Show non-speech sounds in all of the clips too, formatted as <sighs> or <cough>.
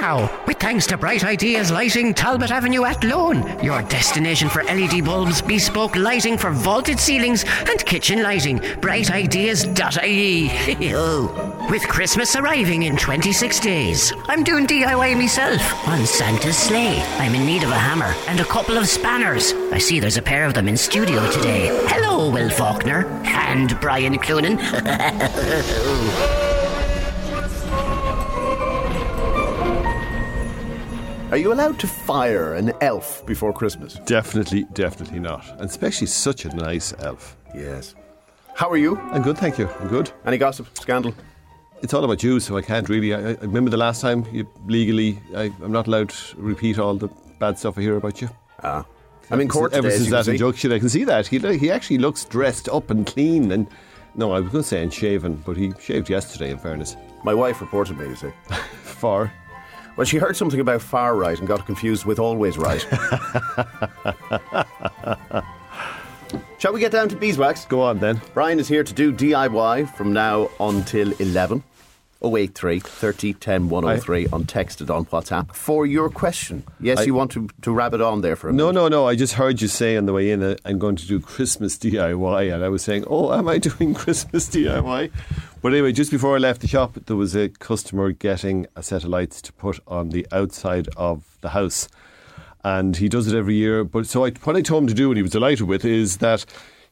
Now, with thanks to Bright Ideas Lighting, Talbot Avenue Athlone, your destination for LED bulbs, bespoke lighting for vaulted ceilings, and kitchen lighting. Brightideas.ie. <laughs> With Christmas arriving in 26 days, I'm doing DIY myself on Santa's sleigh. I'm in need of a hammer and a couple of spanners. I see there's a pair of them in studio today. Hello, Will Faulkner and Brian Cloonan. <laughs> Are you allowed to fire an elf before Christmas? Definitely, definitely not. And especially such a nice elf. Yes. How are you? I'm good, thank you. I'm good. Any gossip, scandal? It's all about you, so I can't really. I, I remember the last time you legally, I, I'm not allowed to repeat all the bad stuff I hear about you. Ah. I'm in court Ever today, since that see. injunction, I can see that. He, he actually looks dressed up and clean. And no, I was going to say unshaven, but he shaved yesterday, in fairness. My wife reported me, you see. <laughs> For. Well, she heard something about far right and got confused with always right. <laughs> Shall we get down to beeswax? Go on then. Brian is here to do DIY from now until 11. 083 30 10 103 on texted on WhatsApp for your question. Yes, I- you want to, to wrap it on there for a No, minute. no, no. I just heard you say on the way in that I'm going to do Christmas DIY, and I was saying, "Oh, am I <laughs> doing Christmas DIY?" But anyway, just before I left the shop, there was a customer getting a set of lights to put on the outside of the house, and he does it every year. But so I, what I told him to do, and he was delighted with, is that.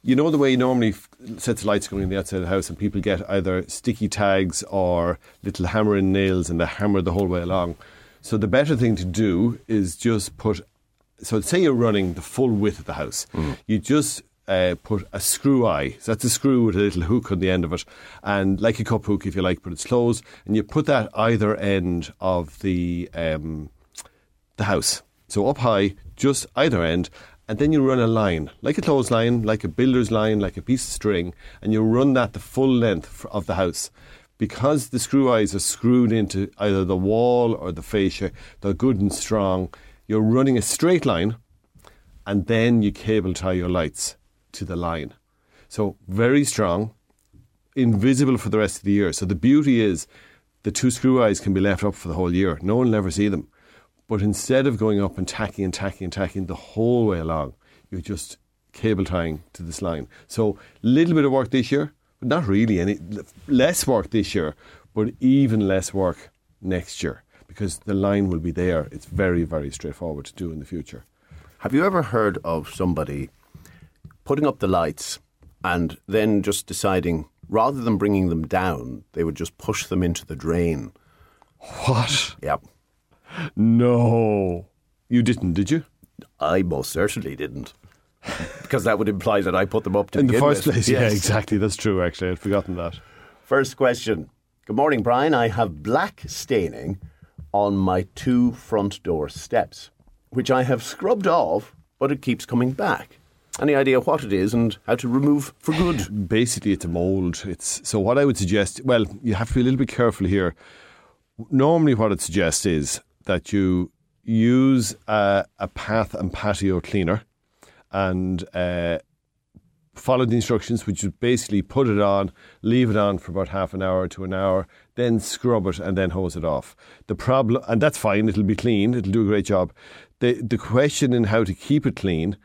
You know the way normally sets of lights going on the outside of the house, and people get either sticky tags or little hammering nails, and they hammer the whole way along. So the better thing to do is just put so say you're running the full width of the house, you just uh, put a screw eye. So that's a screw with a little hook on the end of it, and like a cup hook, if you like, but it's closed, and you put that either end of the um, the house. So up high, just either end, and then you run a line, like a clothesline, like a builder's line, like a piece of string, and you run that the full length of the house. Because the screw eyes are screwed into either the wall or the fascia, they're good and strong. You're running a straight line, and then you cable tie your lights to the line. So very strong, invisible for the rest of the year. So the beauty is the two screw eyes can be left up for the whole year. No one will ever see them. But instead of going up and tacking and tacking and tacking the whole way along, you're just cable tying to this line. So a little bit of work this year, but not really any less work this year, but even less work next year because the line will be there. It's very very straightforward to do in the future. Have you ever heard of somebody putting up the lights and then just deciding, rather than bringing them down, they would just push them into the drain? What? Yep. No. You didn't, did you? I most certainly didn't. because that would imply that I put them up to In the first with. place, <laughs> yeah, exactly. That's true, actually. I'd forgotten that. First question. Good morning, Brian. I have black staining on my two front door steps, which I have scrubbed off, but it keeps coming back. Any idea what it is and how to remove for good? <laughs> Basically, it's a mold. It's so. What I would suggest, well, you have to be a little bit careful here. Normally, what it suggests is that you use a, a path and patio cleaner, and uh, follow the instructions, which is basically put it on, leave it on for about half an hour to an hour, then scrub it and then hose it off. The problem, and that's fine, it'll be clean, it'll do a great job. The, the question in how to keep it clean,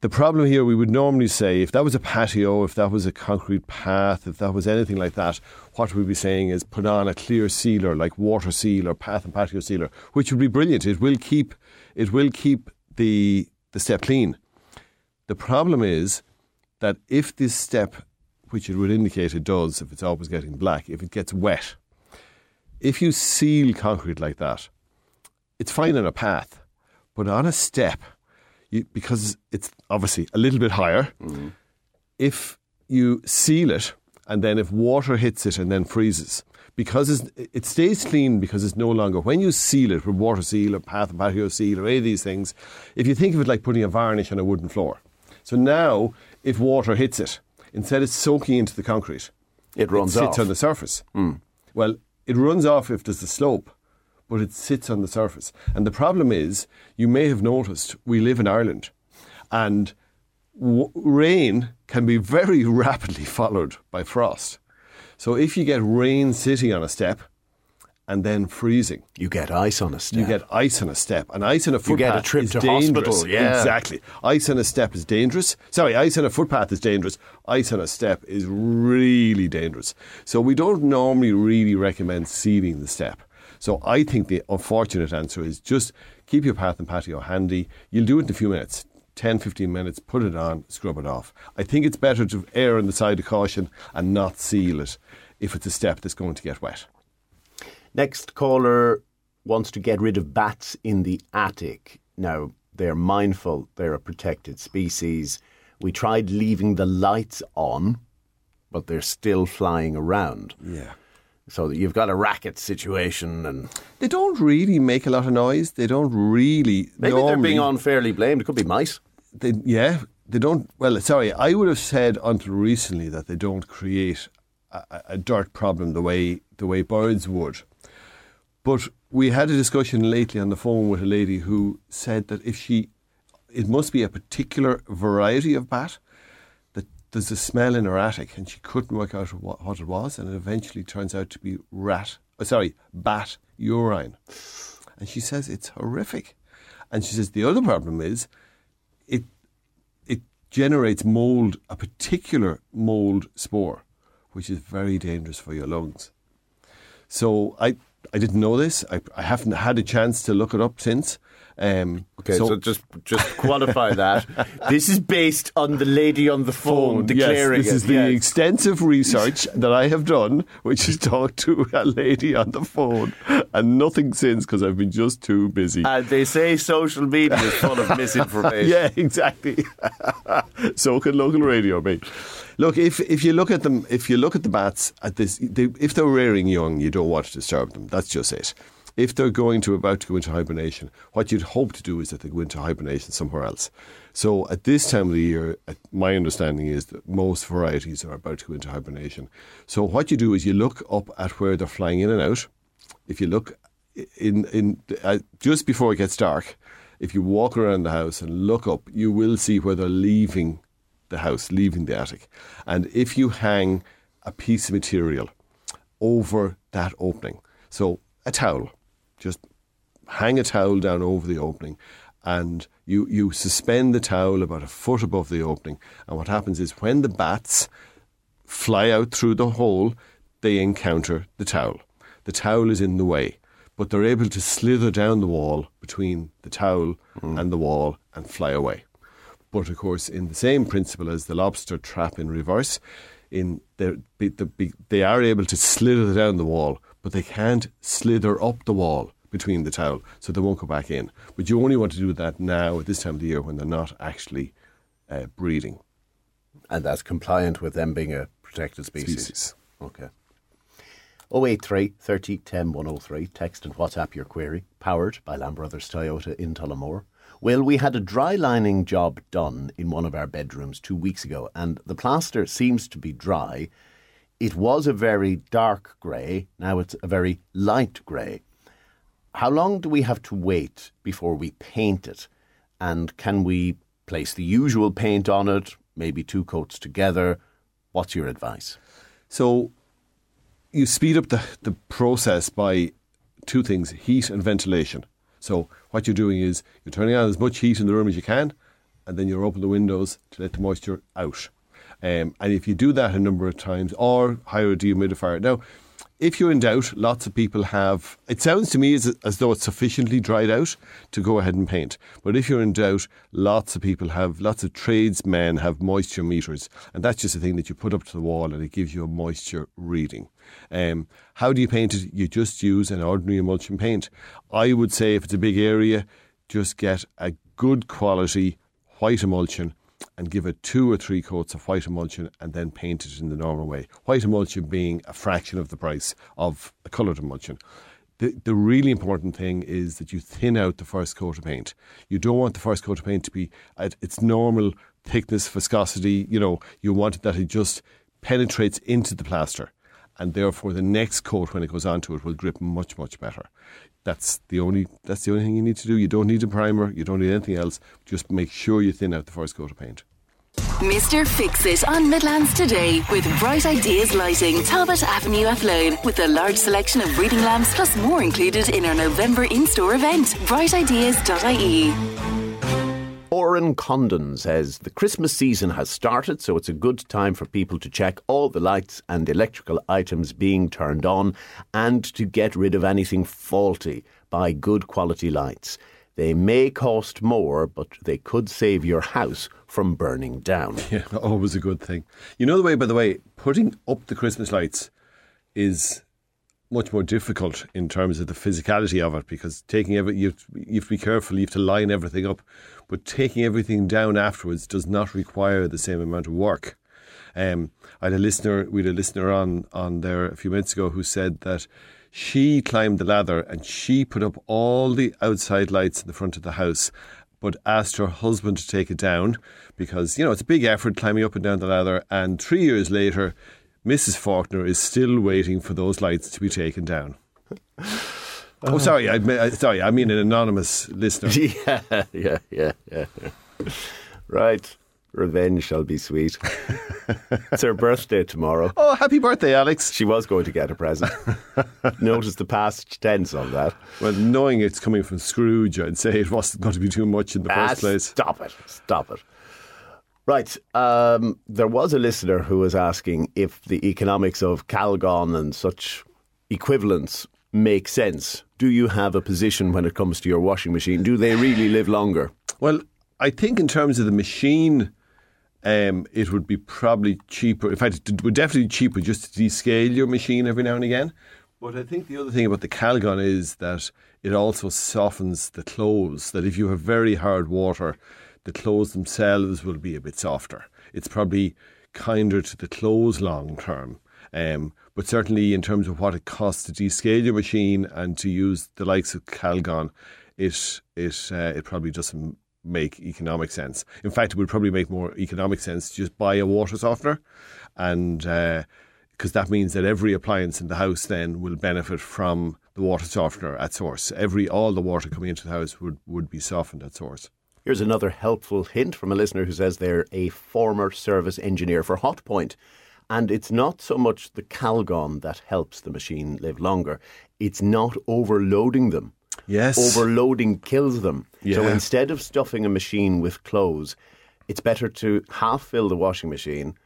the problem here, we would normally say, if that was a patio, if that was a concrete path, if that was anything like that, what we'd be saying is put on a clear sealer like water seal or path and patio sealer, which would be brilliant. It will keep, it will keep the the step clean. The problem is that if this step, which it would indicate it does, if it's always getting black, if it gets wet, if you seal concrete like that, it's fine on a path, but on a step, you, because it's obviously a little bit higher, mm-hmm. if you seal it and then if water hits it and then freezes, because it's, it stays clean because it's no longer, when you seal it with water seal or path patio seal or any of these things, if you think of it like putting a varnish on a wooden floor. So now, if water hits it, instead of soaking into the concrete, It runs sits off. On the surface. Mm. Well, it runs off if there's a slope, but it sits on the surface. And the problem is, you may have noticed, we live in Ireland, and w- rain can be very <laughs> rapidly followed by frost. So if you get rain sitting on a step, and then freezing. You get ice on a step. You get ice on a step, and ice on a footpath you get a trip is to dangerous. hospital, yeah. exactly. Ice on a step is dangerous. Sorry, ice on a footpath is dangerous. Ice on a step is really dangerous. So we don't normally really recommend sealing the step. So I think the unfortunate answer is just keep your path and patio handy. You'll do it in a few minutes. 10, 15 minutes, put it on, scrub it off. I think it's better to err on the side of caution and not seal it if it's a step that's going to get wet. Next caller wants to get rid of bats in the attic. Now, they're mindful they're a protected species. We tried leaving the lights on, but they're still flying around. Yeah. So that you've got a racket situation, and They don't really make a lot of noise. They don't really. maybe they're being unfairly blamed. It could be mice. They, yeah, they don't. Well, sorry, I would have said until recently that they don't create a, a- a dirt problem the way the way birds would. But we had a discussion lately on the phone with a lady who said that if she, it must be a particular variety of bat. There's a smell in her attic, and she couldn't work out what, what it was, and it eventually turns out to be rat. Oh, sorry, bat urine. And she says it's horrific. And she says the other problem is it it generates mold, a particular mold spore, which is very dangerous for your lungs. So I I didn't know this. I, I haven't had a chance to look it up since. Um, Okay, so, just just <laughs> qualify that. this is based on the lady on the phone, declaring yes, this it. is the yes. extensive research <laughs> that I have done, which is talk to a lady on the phone, and nothing since because I've been just too busy. and they say social media is full of <laughs> misinformation. yeah, exactly. so can local radio be. Look, if if you look at them, if you look at the bats at this, they, if they're rearing young, you don't want to disturb them. That's just it. If they're going to about to go into hibernation, what you'd hope to do is that they go into hibernation somewhere else. So at this time of the year, my understanding is that most varieties are about to go into hibernation. So what you do is you look up at where they're flying in and out. If you look in in uh, just before it gets dark, if you walk around the house and look up, you will see where they're leaving the house, leaving the attic. And if you hang a piece of material over that opening, so a towel, just hang a towel down over the opening and you, you suspend the towel about a foot above the opening. And what happens is when the bats fly out through the hole, they encounter the towel. The towel is in the way, but they're able to slither down the wall between the towel hmm. and the wall and fly away. But of course, in the same principle as the lobster trap in reverse, in the, the, the, they are able to slither down the wall, but they can't slither up the wall between the towel, so they won't go back in. But you only want to do that now at this time of the year when they're not actually uh, breeding. And that's compliant with them being a protected species. Species. Okay. 083 30 10 103. Text and WhatsApp your query. Powered by Lamb Brothers Toyota in Tullamore. Well, we had a dry lining job done in one of our bedrooms two weeks ago, and the plaster seems to be dry. It was a very dark grey, now it's a very light grey. How long do we have to wait before we paint it? And can we place the usual paint on it, maybe two coats together? What's your advice? So you speed up the, the process by two things heat and ventilation. So what you're doing is you're turning on as much heat in the room as you can, and then you open the windows to let the moisture out. Um, and if you do that a number of times, or hire a dehumidifier. Now, if you're in doubt, lots of people have. It sounds to me as, as though it's sufficiently dried out to go ahead and paint. But if you're in doubt, lots of people have, lots of tradesmen have moisture meters. And that's just a thing that you put up to the wall and it gives you a moisture reading. Um, how do you paint it? You just use an ordinary emulsion paint. I would say if it's a big area, just get a good quality white emulsion and give it two or three coats of white emulsion and then paint it in the normal way. White emulsion being a fraction of the price of a coloured emulsion. The, the really important thing is that you thin out the first coat of paint. You don't want the first coat of paint to be at its normal thickness, viscosity. You know, you want that it just penetrates into the plaster and therefore the next coat when it goes onto it will grip much much better. That's the only that's the only thing you need to do. You don't need a primer. You don't need anything else. Just make sure you thin out the first coat of paint. Mr. Fix It on Midlands today with Bright Ideas Lighting, Talbot Avenue Athlone, with a large selection of reading lamps plus more included in our November in-store event. Brightideas.ie. Oren Condon says the Christmas season has started, so it's a good time for people to check all the lights and electrical items being turned on and to get rid of anything faulty. Buy good quality lights. They may cost more, but they could save your house from burning down. <laughs> Yeah, always a good thing. You know the way, by the way, putting up the Christmas lights is much more difficult in terms of the physicality of it because taking every you have, you have to be careful, you have to line everything up, but taking everything down afterwards does not require the same amount of work. Um, I had a listener, we had a listener on on there a few minutes ago who said that she climbed the ladder and she put up all the outside lights in the front of the house but asked her husband to take it down because, you know, it's a big effort climbing up and down the ladder. And three years later, Mrs. Faulkner is still waiting for those lights to be taken down. <laughs> oh, sorry, I, sorry, I mean an anonymous listener. <laughs> yeah, yeah, yeah, yeah. Right. Revenge shall be sweet. <laughs> it's her birthday tomorrow. Oh, happy birthday, Alex. She was going to get a present. Notice the past tense on that. Well, knowing it's coming from Scrooge, I'd say it wasn't going to be too much in the Ah, first place. Stop it. Stop it. Right. Um, there was a listener who was asking if the economics of Calgon and such equivalents make sense. Do you have a position when it comes to your washing machine? Do they really live longer? Well, I think in terms of the machine, um, it would be probably cheaper. In fact, it would definitely be cheaper just to descale your machine every now and again. But I think the other thing about the Calgon is that it also softens the clothes. That if you have very hard water, the clothes themselves will be a bit softer. It's probably kinder to the clothes long term. Um, but certainly, in terms of what it costs to descale your machine and to use the likes of Calgon, it it uh, it probably doesn't make economic sense. In fact, it would probably make more economic sense to just buy a water softener, and because that means that every appliance in the house then will benefit from the water softener at source. Every all the water coming into the house would would be softened at source. Here's another helpful hint from a listener who says they're a former service engineer for Hotpoint. And it's not so much the Calgon that helps the machine live longer, it's not overloading them. Yes. Overloading kills them. So instead of stuffing a machine with clothes, it's better to half fill the washing machine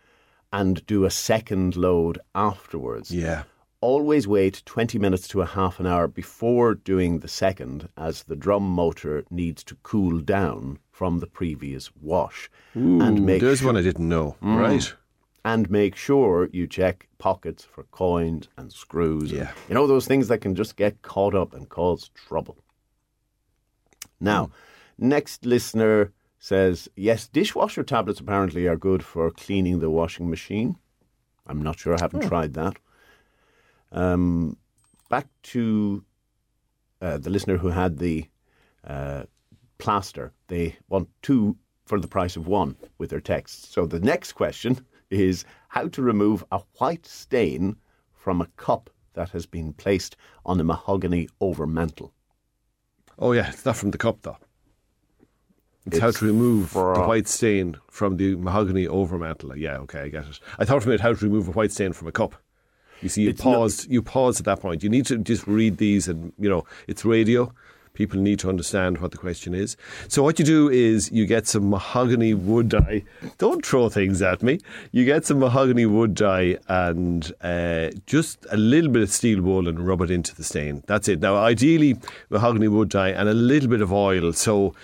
and do a second load afterwards. Yeah. Always wait 20 minutes to a half an hour before doing the second, as the drum motor needs to cool down from the previous wash. and make There's sure, one I didn't know. Mm. Right. and make sure you check pockets for coins and screws. and, Yeah. you know those things that can just get caught up and cause trouble. Now, hmm. next listener says, yes, dishwasher tablets apparently are good for cleaning the washing machine. I'm not sure. I haven't hmm. tried that. Um, back to uh, the listener who had the uh, plaster. They want two for the price of one with their text. So the next question is how to remove a white stain from a cup that has been placed on a mahogany overmantel. Oh yeah, it's not from the cup though. It's, how to remove the white stain from the mahogany overmantel. Yeah, okay, I get it. I thought from it how to remove a white stain from a cup. You see, you It's not- paused. you paused at that point. You need to just read these, and you know it's radio. People need to understand what the question is. So what you do is you get some mahogany wood dye. Don't throw things at me. You get some mahogany wood dye and uh, just a little bit of steel wool and rub it into the stain. That's it. Now, ideally, mahogany wood dye and a little bit of oil. So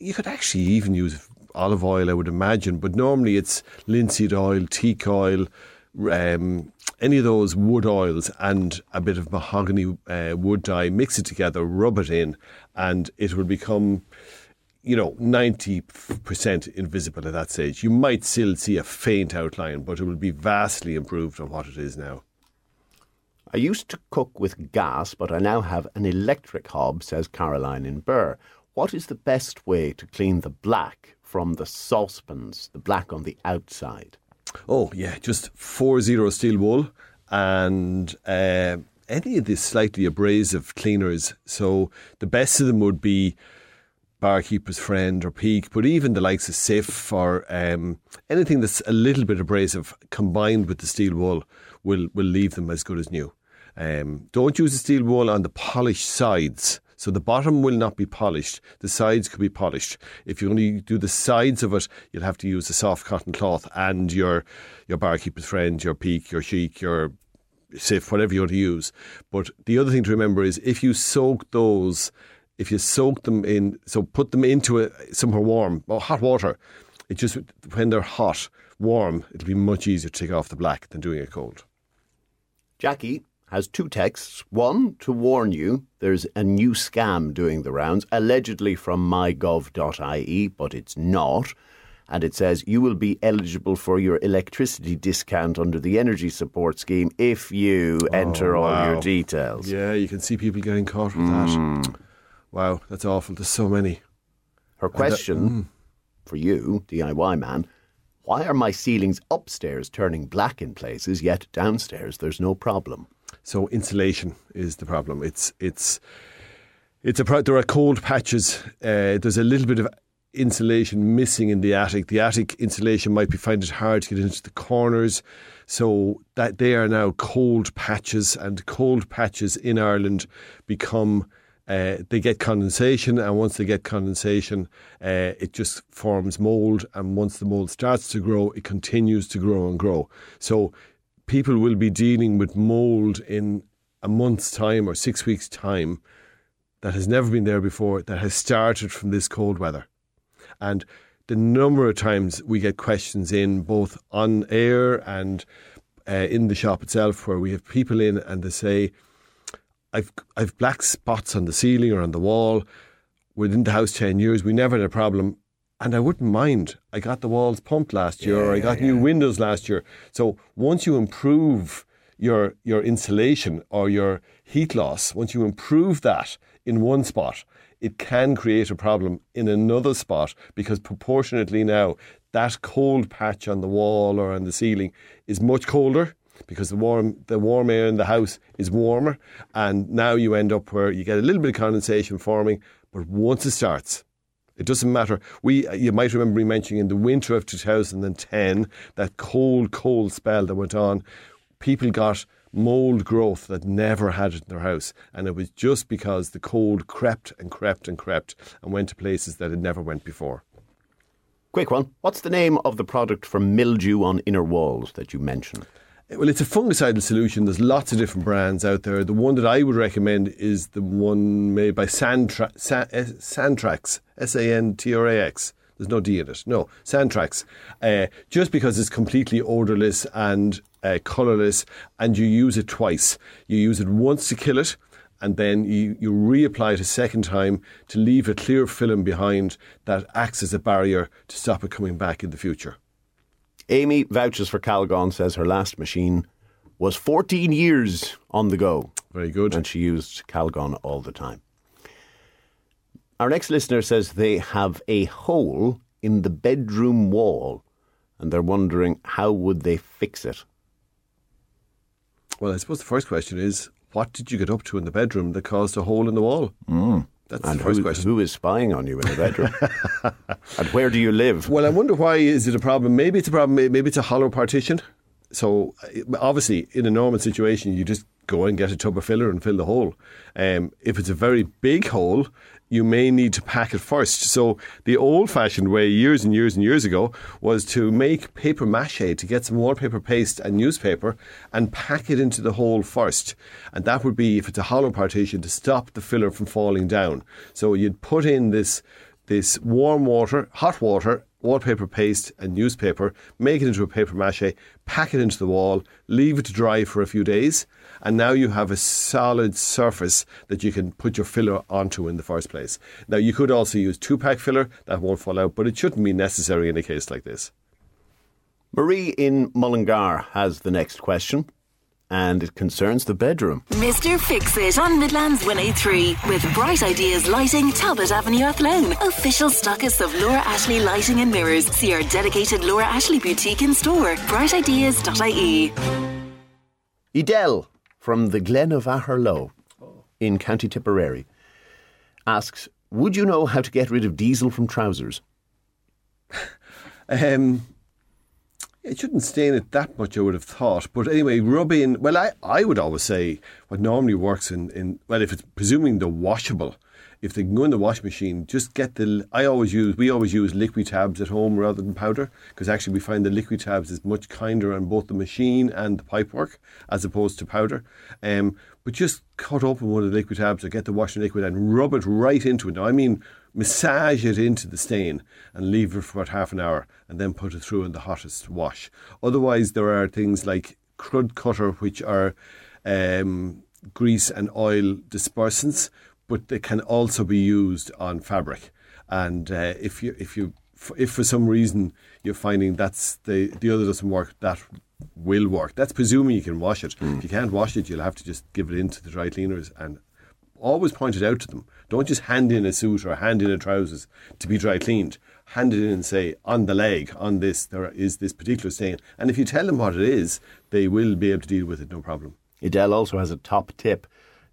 you could actually even use olive oil, I would imagine, but normally it's linseed oil, teak oil, um, any of those wood oils, and a bit of mahogany uh, wood dye. Mix it together, rub it in, and it will become. You know, 90% invisible at that stage. You might still see a faint outline, but it will be vastly improved on what it is now. I used to cook with gas, but I now have an electric hob, says Caroline in Burr. What is the best way to clean the black from the saucepans, the black on the outside? Oh yeah, just four zero steel wool and uh, any of the slightly abrasive cleaners. So the best of them would be barkeeper's friend or peak, but even the likes of Cif or um, anything that's a little bit abrasive combined with the steel wool will will leave them as good as new. Um, don't use the steel wool on the polished sides. So the bottom will not be polished. The sides could be polished. If you only do the sides of it, you'll have to use a soft cotton cloth and your your barkeeper's friend, your peak, your chic, your Cif, whatever you want to use. But the other thing to remember is if you soak those, if you soak them in, so put them into a, somewhere warm or hot water. It just when they're hot, warm, it'll be much easier to take off the black than doing it cold. Jackie has two texts. One to warn you there's a new scam doing the rounds, allegedly from mygov.ie, but it's not. And it says you will be eligible for your electricity discount under the energy support scheme if you oh, enter all wow. your details. Yeah, you can see people getting caught with that. Hmm. Wow, that's awful. There's so many. Her question hmm. for you, DIY man, why are my ceilings upstairs turning black in places, yet downstairs there's no problem? So insulation is the problem. It's it's it's a pro- there are cold patches. Uh, there's a little bit of insulation missing in the attic. The attic insulation might be find it hard to get into the corners. So that they are now cold patches, and cold patches in Ireland become uh, they get condensation, and once they get condensation, uh, it just forms mold. And once the mold starts to grow, it continues to grow and grow. So people will be dealing with mold in a month's time or six weeks' time that has never been there before, that has started from this cold weather. And the number of times we get questions in, both on air and uh, in the shop itself, where we have people in and they say, I've I've black spots on the ceiling or on the wall. Within the house ten years, we never had a problem, and I wouldn't mind. I got the walls pumped last year, or I got new windows last year. So once you improve your your insulation or your heat loss, once you improve that in one spot, it can create a problem in another spot because proportionately now that cold patch on the wall or on the ceiling is much colder because the warm the warm air in the house is warmer and now you end up where you get a little bit of condensation forming but once it starts it doesn't matter. We, uh, you might remember me mentioning in the winter of 2010 that cold, cold spell that went on. People got mold growth that never had it in their house, and it was just because the cold crept and crept and crept and went to places that it never went before. Quick one. What's the name of the product for mildew on inner walls that you mentioned? Well, it's a fungicidal solution. There's lots of different brands out there. The one that I would recommend is the one made by Santra- Sa- eh, Santrax, S A N T R A X. There's no D in it. No, Santrax. Uh, just because it's completely odourless and uh, colourless, and you use it twice. You use it once to kill it, and then you, you reapply it a second time to leave a clear film behind that acts as a barrier to stop it coming back in the future. Amy vouches for Calgon, says her last machine was 14 years on the go. Very good. And she used Calgon all the time. Our next listener says they have a hole in the bedroom wall and they're wondering how would they fix it? Well, I suppose the first question is what did you get up to in the bedroom that caused a hole in the wall? Mm. That's And the first who, question. who is spying on you in the bedroom? <laughs> and where do you live? Well, I wonder why is it a problem? Maybe it's a problem. Maybe it's a hollow partition. So uh, obviously, in a normal situation, you just go and get a tub of filler and fill the hole. Um, if it's a very big hole, you may need to pack it first. So the old-fashioned way, years and years and years ago, was to make paper mache to get some wallpaper paste and newspaper and pack it into the hole first. And that would be, if it's a hollow partition, to stop the filler from falling down. So you'd put in this this warm water, hot water, wallpaper paste, and newspaper, make it into a paper mache, pack it into the wall, leave it to dry for a few days, and now you have a solid surface that you can put your filler onto in the first place. Now, you could also use two pack filler, that won't fall out, but it shouldn't be necessary in a case like this. Marie in Mullingar has the next question, and it concerns the bedroom. Mr. Fix It on Midlands 103 with Bright Ideas Lighting, Talbot Avenue Athlone. Official stockist of Laura Ashley Lighting and Mirrors. See our dedicated Laura Ashley boutique in store. brightideas.ie. Edel from the Glen of Aherlow in County Tipperary asks would you know how to get rid of diesel from trousers? <laughs> Um, it shouldn't stain it that much, I would have thought. But anyway, rubbing. Well, I, I would always say what normally works in, in well, if it's presuming the washable, if they can go in the wash machine, just get the. I always use. We always use liquid tabs at home rather than powder because actually we find the liquid tabs is much kinder on both the machine and the pipework as opposed to powder. Um, but just cut open one of the liquid tabs or get the washing liquid and rub it right into it. Now, I mean, massage it into the stain and leave it for about half an hour and then put it through in the hottest wash. Otherwise, there are things like crud cutter, which are um, grease and oil dispersants, but they can also be used on fabric. And uh, if you if you if for some reason you're finding that's the the other doesn't work, that will work. That's presuming you can wash it. If you can't wash it, you'll have to just give it into the dry cleaners and always point it out to them. Don't just hand in a suit or hand in a trousers to be dry cleaned. Hand it in and say, on the leg, on this, there is this particular stain. And if you tell them what it is, they will be able to deal with it, no problem. Edel also has a top tip.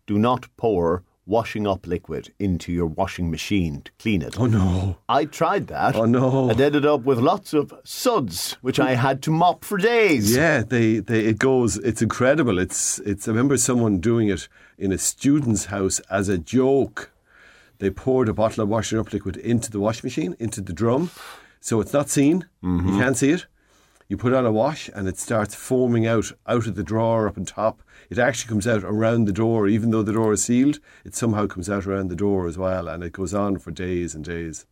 Do not pour washing up liquid into your washing machine to clean it. Oh no. I tried that. Oh, no. And ended up with lots of suds, which I had to mop for days. Yeah, they, they it goes. It's incredible. It's it's. I remember someone doing it in a student's house as a joke. They poured a bottle of washing up liquid into the wash machine, into the drum, so it's not seen. You mm-hmm. can't see it. You put on a wash and it starts foaming out out of the drawer up on top. It actually comes out around the door, even though the door is sealed. It somehow comes out around the door as well, and it goes on for days and days.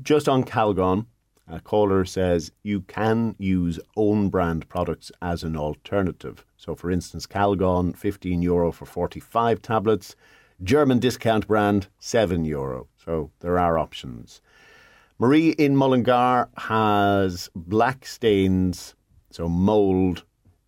Just on Calgon, a caller says you can use own brand products as an alternative. So, for instance, Calgon, 15 euro for 45 tablets, German discount brand, 7 euro. So, there are options. Marie in Mullingar has black stains, so mould,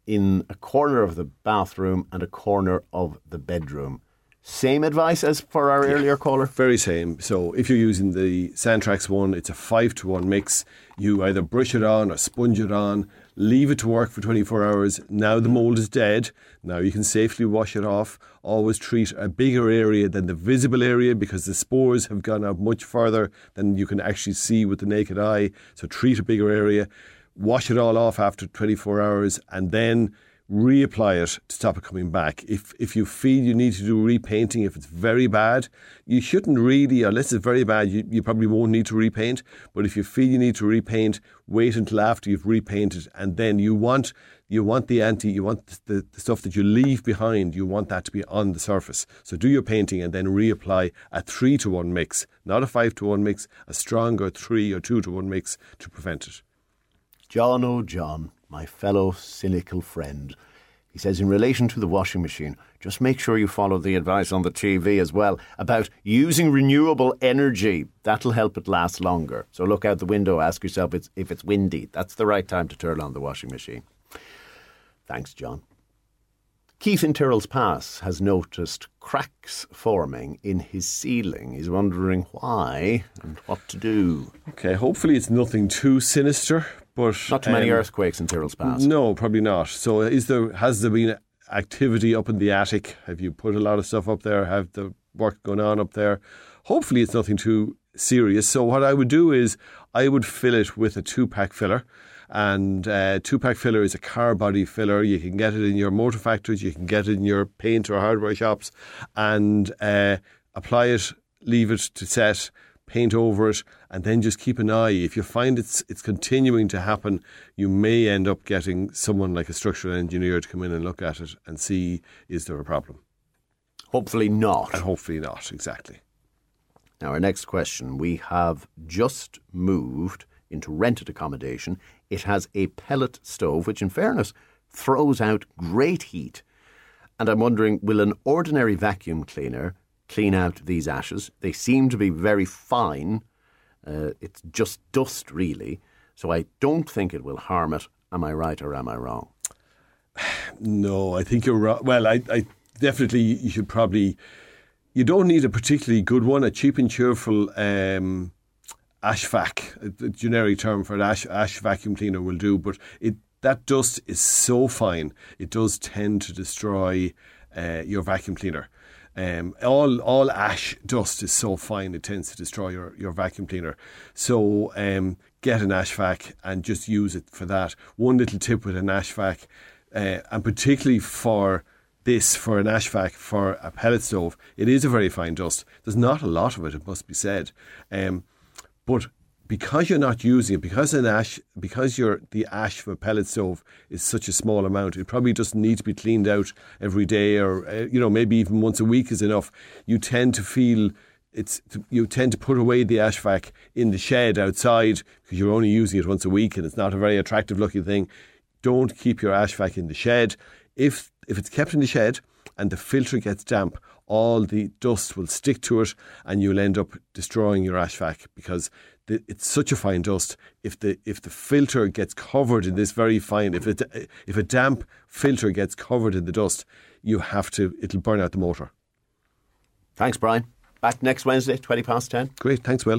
in a corner of the bathroom and a corner of the bedroom. Same advice as for our earlier caller? Very same. So if you're using the Santrax one, it's a five to one mix. You either brush it on or sponge it on, leave it to work for 24 hours. Now the mm. mold is dead. Now you can safely wash it off. Always treat a bigger area than the visible area because the spores have gone out much further than you can actually see with the naked eye. So treat a bigger area. Wash it all off after 24 hours and then reapply it to stop it coming back. If if you feel you need to do repainting, if it's very bad, you shouldn't really, unless it's very bad, you, you probably won't need to repaint. But if you feel you need to repaint, wait until after you've repainted, and then you want you want the anti, you want the, the stuff that you leave behind, you want that to be on the surface. So do your painting and then reapply a three to one mix, not a five to one mix, a stronger three or two to one mix to prevent it. John O. John, my fellow cynical friend. He says, in relation to the washing machine, just make sure you follow the advice on the TV as well about using renewable energy. That'll help it last longer. So look out the window, ask yourself if it's windy. That's the right time to turn on the washing machine. Thanks, John. Keith in Tyrrell's Pass has noticed cracks forming in his ceiling. He's wondering why and what to do. Okay, hopefully it's nothing too sinister, but Not too many um, earthquakes in Tyrrell's Pass. No, probably not. So, is there has there been activity up in the attic? Have you put a lot of stuff up there? Have the work going on up there? Hopefully, it's nothing too serious. So, what I would do is I would fill it with a two pack filler. And uh, two pack filler is a car body filler. You can get it in your motor factories, you can get it in your paint or hardware shops, and uh, apply it, leave it to set, paint over it, and then just keep an eye. If you find it's it's continuing to happen, you may end up getting someone like a structural engineer to come in and look at it and see is there a problem. Hopefully not. And hopefully not, exactly. Now, our next question. We have just moved into rented accommodation. It has a pellet stove, which, in fairness, throws out great heat. And I'm wondering will an ordinary vacuum cleaner clean out these ashes? They seem to be very fine. Uh, it's just dust, really. So I don't think it will harm it. Am I right or am I wrong? <sighs> No, I think you're right. Well, I, I definitely you should probably. You don't need a particularly good one. A cheap and cheerful um, ash vac, a, generic term for an ash ash vacuum cleaner will do. But it that dust is so fine, it does tend to destroy uh, your vacuum cleaner. Um, all all ash dust is so fine it tends to destroy your, your vacuum cleaner. So um, get an ash vac and just use it for that. One little tip with an ash vac, uh, and particularly for this for an ash vac for a pellet stove, it is a very fine dust. There's not a lot of it, it must be said. Um, but because you're not using it, because an ash, because you're the ash for a pellet stove is such a small amount, it probably doesn't need to be cleaned out every day, or uh, you know maybe even once a week is enough. You tend to feel it's you tend to put away the ash vac in the shed outside because you're only using it once a week, and it's not a very attractive looking thing. Don't keep your ash vac in the shed. If if it's kept in the shed and the filter gets damp, all the dust will stick to it and you'll end up destroying your ash vac because the, it's such a fine dust. If the if the filter gets covered in this very fine, if it if a damp filter gets covered in the dust, you have to it'll burn out the motor. Thanks, Brian. Back next Wednesday, 20 past 10. Great, thanks, Will.